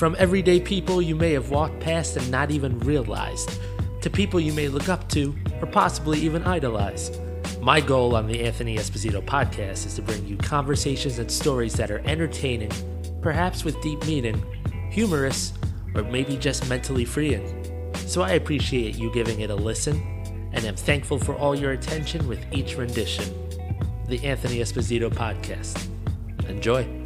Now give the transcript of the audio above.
From everyday people you may have walked past and not even realized, to people you may look up to or possibly even idolize. My goal on the Anthony Esposito podcast is to bring you conversations and stories that are entertaining, perhaps with deep meaning, humorous, or maybe just mentally freeing. So I appreciate you giving it a listen, and am thankful for all your attention with each rendition. The Anthony Esposito podcast. Enjoy.